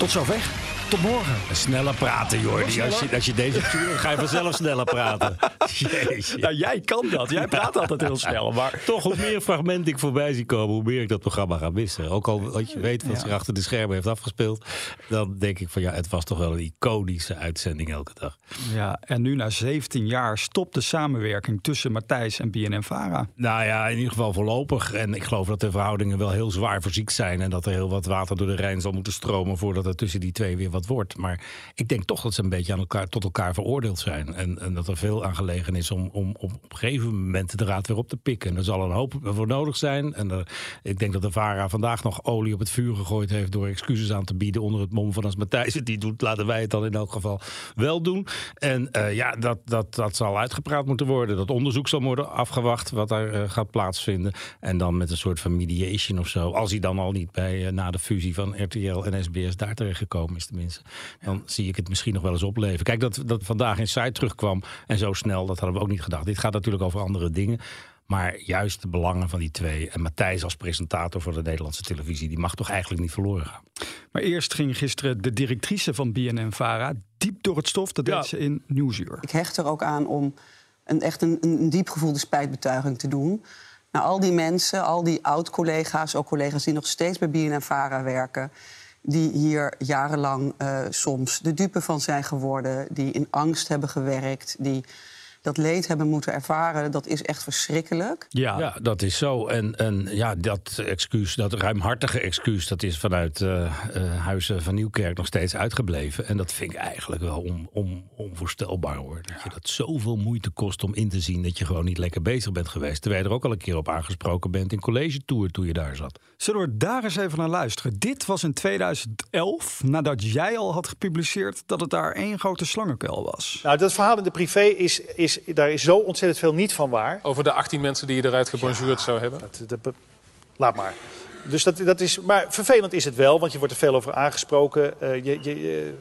Tot zover. Tot morgen. Sneller praten, Jordi. Als je, als je deze stuurt, dan ga je vanzelf sneller praten. Jeetje. Nou, jij kan dat. Jij praat altijd heel snel. Maar Toch, hoe meer fragmenten ik voorbij zie komen, hoe meer ik dat programma ga missen. Ook al wat je weet wat zich achter de schermen heeft afgespeeld, dan denk ik van ja, het was toch wel een iconische uitzending elke dag. ja, en nu na 17 jaar stopt de samenwerking tussen Matthijs en BNN-Vara. Nou ja, in ieder geval voorlopig. En ik geloof dat de verhoudingen wel heel zwaar verziekt zijn. En dat er heel wat water door de Rijn zal moeten stromen voordat er tussen die twee weer wat wordt. Maar ik denk toch dat ze een beetje aan elkaar, tot elkaar veroordeeld zijn. En, en dat er veel aan gelegen is om, om, op een gegeven moment de draad weer op te pikken. En er zal een hoop voor nodig zijn. En ik denk dat de VARA vandaag nog olie op het vuur gegooid heeft door excuses aan te bieden onder het mom van als Matthijs het niet doet, laten wij het dan in elk geval wel doen. En eh, ja, dat, dat, dat zal uitgepraat moeten worden. Dat onderzoek zal worden afgewacht wat daar eh, gaat plaatsvinden. En dan met een soort van mediation of zo. Als hij dan al niet bij eh, na de fusie van RTL en SBS daar terecht gekomen is tenminste. Dan zie ik het misschien nog wel eens opleven. Kijk, dat, dat vandaag in site terugkwam en zo snel, dat hadden we ook niet gedacht. Dit gaat natuurlijk over andere dingen. Maar juist de belangen van die twee. En Matthijs als presentator voor de Nederlandse televisie, die mag toch eigenlijk niet verloren gaan. Maar eerst ging gisteren de directrice van BNN-Vara diep door het stof. Dat Ja. deed ze in Nieuwsuur. Ik hecht er ook aan om een, echt een, een diep gevoelde spijtbetuiging te doen. Naar al die mensen, al die oud-collega's, ook collega's die nog steeds bij BNN-Vara werken... die hier jarenlang eh, soms de dupe van zijn geworden... die in angst hebben gewerkt, die dat leed hebben moeten ervaren. Dat is echt verschrikkelijk. Ja, Ja, dat is zo. En, en ja, dat excuus, dat ruimhartige excuus, dat is vanuit eh eh, Huizen van Nieuwkerk nog steeds uitgebleven. En dat vind ik eigenlijk wel on, on, onvoorstelbaar hoor. Dat je dat zoveel moeite kost om in te zien dat je gewoon niet lekker bezig bent geweest. Terwijl je er ook al een keer op aangesproken bent in college tour toen je daar zat. Zullen we daar eens even naar luisteren? Dit was in 2011, nadat jij al had gepubliceerd dat het daar één grote slangenkuil was. Nou, dat verhaal in de privé is, is, daar is zo ontzettend veel niet van waar. Over de 18 mensen die je eruit gebonjourd zou hebben. Dat, dat- laat maar. Dus dat, dat is, maar vervelend is het wel, want je wordt er veel over aangesproken. Eh, je, je, je-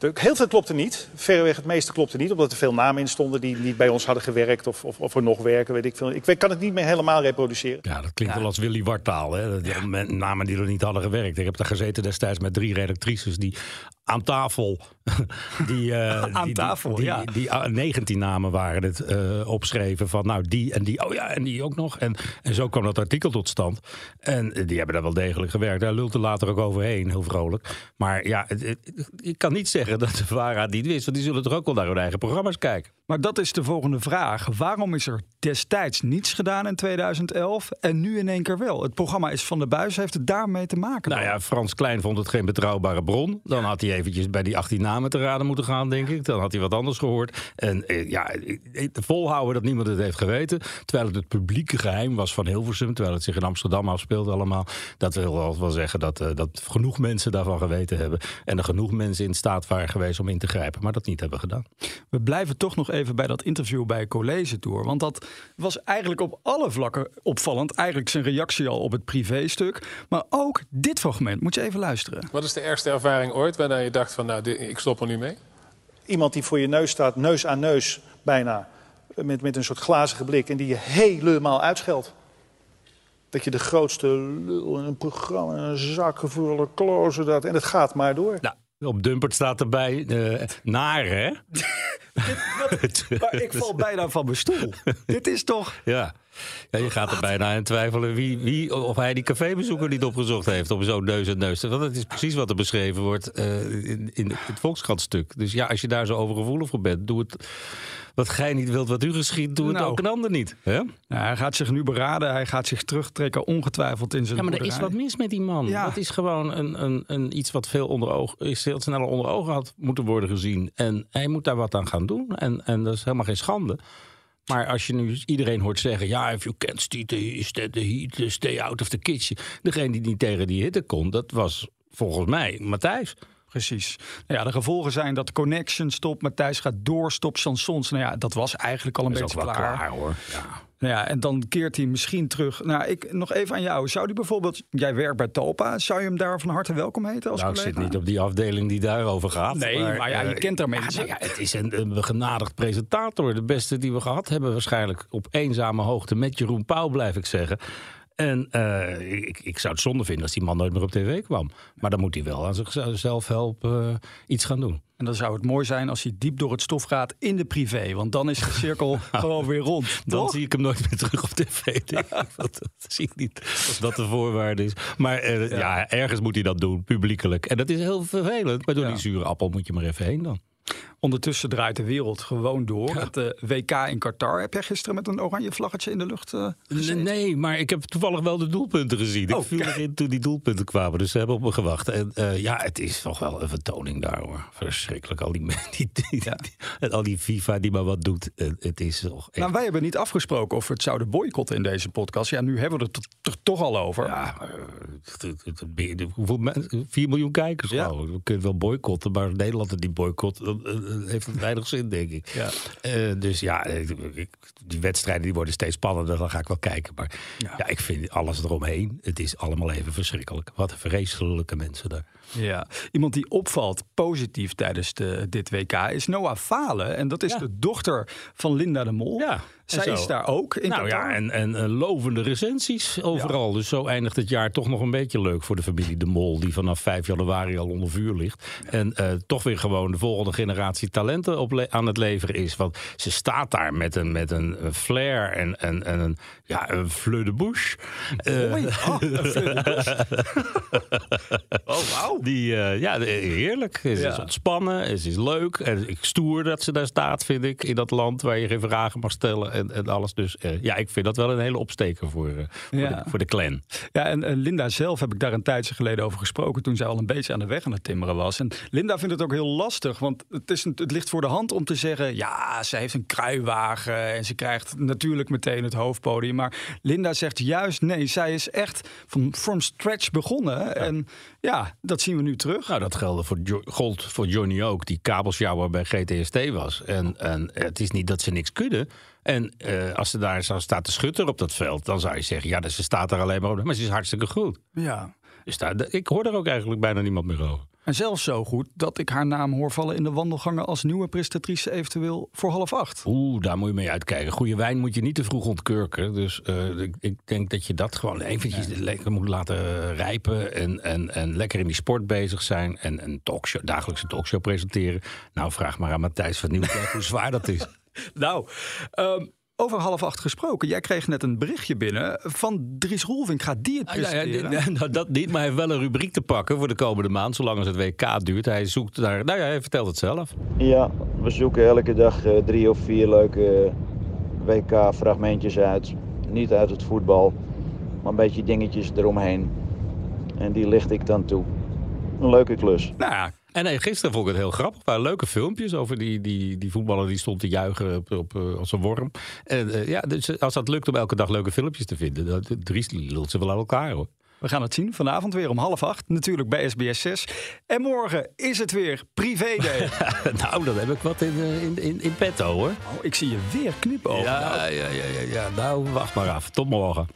eh, er- heel veel klopte niet. Verreweg het meeste klopte niet, omdat er veel namen in stonden die niet bij ons hadden gewerkt of, of, of er nog werken, weet ik veel. Ik kan het niet meer helemaal reproduceren. Ja, dat klinkt wel als Willy Wartaal. Hè? Namen die er niet hadden gewerkt. Ik heb daar gezeten destijds met drie redactrices die aan tafel. Die, eh, Aan die- tafel, die, ja. Die, ah, 19 namen waren het eh, opschreven van nou die en die. Oh ja, en die ook nog. En, en zo kwam dat artikel tot stand. En eh, die hebben daar wel degelijk gewerkt. Daar lult er later ook overheen, heel vrolijk. Maar ja, het- het- ik kan niet zeggen dat de VARA niet wist. Want die zullen toch ook wel naar hun eigen programma's kijken. Maar dat is de volgende vraag. Waarom is er destijds niets gedaan in 2011 en nu in één keer wel? Het programma is van de buis, heeft het daarmee te maken? Nou dan? ja, Frans Klein vond het geen betrouwbare bron. Dan had hij eventjes bij die 18 namen te raden moeten gaan, denk ik. Dan had hij wat anders gehoord. En eh, ja, eh, eh, volhouden dat niemand het heeft geweten. Terwijl het het publieke geheim was van Hilversum. Terwijl het zich in Amsterdam afspeelde allemaal. Dat wil wel wel zeggen dat, eh, dat genoeg mensen daarvan geweten hebben. En er genoeg mensen in staat waren geweest om in te grijpen. Maar dat niet hebben gedaan. We blijven toch nog even bij dat interview bij College Tour. Want dat was eigenlijk op alle vlakken opvallend. Eigenlijk zijn reactie al op het privéstuk. Maar ook dit fragment. Moet je even luisteren. Wat is de ergste ervaring ooit waarna je dacht van nou, dit- ik stop er nu mee? Iemand die voor je neus staat, neus aan neus bijna, met, met een soort glazige blik en die je helemaal uitscheldt. Dat je de grootste lul in een programma, een zakgevoelde kloze dat. En het gaat maar door. Nou, op Dumpert staat erbij. eh naar, hè? Maar ik val bijna van mijn stoel. dit is toch... Ja. Ja, je gaat er bijna in twijfelen wie, wie, of hij die cafébezoeker niet opgezocht heeft op zo'n neus en neus. Want dat is precies wat er beschreven wordt eh, in, in het Volkskrant-stuk. Dus ja, als je daar zo overgevoelig voor bent, doe het wat gij niet wilt wat u geschiet, doe het Nou. ook een ander niet. Hè? Nou, hij gaat zich nu beraden. Hij gaat zich terugtrekken ongetwijfeld in zijn Ja, maar er is wat mis met die man. Ja. Dat is gewoon een, een, een, iets wat veel onder oog, is heel sneller onder ogen had moeten worden gezien. En hij moet daar wat aan gaan doen. En, en dat is helemaal geen schande. Maar als je nu iedereen hoort zeggen... ja, if you can't stand the, stand the heat, stay out of the kitchen. Degene die niet tegen die hitte kon, dat was volgens mij Matthijs. Precies. Nou ja, de gevolgen zijn dat Connection stopt, Matthijs gaat door, stopt chansons. Nou ja, dat was eigenlijk al een beetje wel klaar. klaar, hoor. Ja. Nou ja, en dan keert hij misschien terug. Nou, ik nog even aan jou. Zou die bijvoorbeeld, jij werkt bij Talpa, zou je hem daar van harte welkom heten als Nou, ik collega? zit niet op die afdeling die daarover gaat. Nee, maar ja, je eh, kent daarmee ja, mensen. nou ja, Het is een, een begenadigd presentator. De beste die we gehad hebben waarschijnlijk op eenzame hoogte met Jeroen Pauw, blijf ik zeggen. En eh, ik, ik zou het zonde vinden als die man nooit meer op tv kwam. Maar dan moet hij wel aan zichzelf helpen eh, iets gaan doen. En dan zou het mooi zijn als hij diep door het stof gaat in de privé. Want dan is de cirkel gewoon weer rond. Dan toch? zie ik hem nooit meer terug op tv. dat zie ik niet als dat de voorwaarde is. Maar eh, ja. ergens moet hij dat doen, publiekelijk. En dat is heel vervelend. Maar door Ja. die zure appel moet je maar even heen dan. Ondertussen draait de wereld gewoon door. Het eh, WK in Qatar. Heb jij gisteren met een oranje vlaggetje in de lucht gezeten? Nee, maar ik heb toevallig wel de doelpunten gezien. Ik Oh, viel erin toen die doelpunten kwamen. Dus ze hebben op me gewacht. En eh, ja, het is toch wel een vertoning daar hoor. Verschrikkelijk. Al die, men- die, die, die- en al die FIFA die maar wat doet. Het is toch echt... Nou, wij hebben niet afgesproken of we het zouden boycotten in deze podcast. Ja, nu hebben we het er toch- al over. Ja, hoeveel mensen? 4 miljoen kijkers. Ja. geloof ik. We kunnen wel boycotten, maar Nederland niet boycott, heeft weinig zin, denk ik. Ja. Eh, dus ja, ik- die wedstrijden die worden steeds spannender, dan ga ik wel kijken. Maar Ja. ja. ik vind alles eromheen, het is allemaal even verschrikkelijk. Wat een vreselijke mensen daar. Ja, iemand die opvalt positief tijdens de, dit WK is Noah Falen. En dat is Ja. de dochter van Linda de Mol. Ja, Zij is daar ook in nou Qatar. ja, en, en lovende recensies overal. Dus zo eindigt het jaar toch nog een beetje leuk voor de familie De Mol... die vanaf 5 januari al onder vuur ligt. En eh, toch weer gewoon de volgende generatie talenten op aan het leveren is. Want ze staat daar met een, met een flair en, en, en een, ja, een fleur de bouche. Eh, oh, een fleur de bouche. oh, wauw. Die, eh, ja, heerlijk. Het is ontspannen, het is leuk. En ik stoer dat ze daar staat, vind ik. In dat land waar je geen vragen mag stellen en, en alles. Dus eh, ja, ik vind dat wel een hele opsteker voor, eh, voor, Ja. de, voor de clan. Ja, en, Linda zelf heb ik daar een tijdje geleden over gesproken. toen zij al een beetje aan de weg aan het timmeren was. En Linda vindt het ook heel lastig. Want het, is, een- het ligt voor de hand om te zeggen. ja, ze heeft een kruiwagen. en ze krijgt natuurlijk meteen het hoofdpodium. Maar Linda zegt juist nee. Zij is echt van from scratch begonnen. En ja, dat zien we nu terug. Nou, dat geldt voor, Jo- gold voor Johnny ook, die kabelsjouwer bij GTST was. En, en het is niet dat ze niks kunnen. En eh, als ze daar zo staat te schutter op dat veld, dan zou je zeggen: ja, dus ze staat er alleen maar op. Maar ze is hartstikke goed. Ja. Dus daar, ik hoor er ook eigenlijk bijna niemand meer over. En zelfs zo goed dat ik haar naam hoor vallen in de wandelgangen als nieuwe presentatrice eventueel voor half acht. Oeh, daar moet je mee uitkijken. Goede wijn moet je niet te vroeg ontkurken. Dus eh, ik, ik denk dat je dat gewoon eventjes lekker moet laten rijpen. En, en, en lekker in die sport bezig zijn. En een talkshow, dagelijkse talkshow presenteren. Nou, vraag maar aan Matthijs van Nieuwkerk hoe zwaar dat is. Nou, ehm, over half acht gesproken. Jij kreeg net een berichtje binnen van Dries Roelvink. Gaat die het Ah, ja, presenteren? nou, dat niet, maar hij heeft wel een rubriek te pakken voor de komende maand, zolang als het WK duurt. Hij zoekt naar, nou ja, hij vertelt het zelf. Ja, we zoeken elke dag eh, drie of vier leuke WK-fragmentjes uit. Niet uit het voetbal, maar een beetje dingetjes eromheen. En die licht ik dan toe. Een leuke klus. Nou ja, En nee, gisteren vond ik het heel grappig. Er waren leuke filmpjes over die, die, die voetballer die stond te juichen op, op, eh, als een worm. En eh, ja, dus als dat lukt om elke dag leuke filmpjes te vinden, Dries lult ze wel aan elkaar hoor. we gaan het zien vanavond weer om half acht. Natuurlijk bij SBS 6. En morgen is het weer Privé Day. nou, dan heb ik wat in, eh, in, in, in petto hoor. oh, ik zie je weer knipogen. Ja, ja, ja, ja, ja. Nou, wacht maar af. Tot morgen.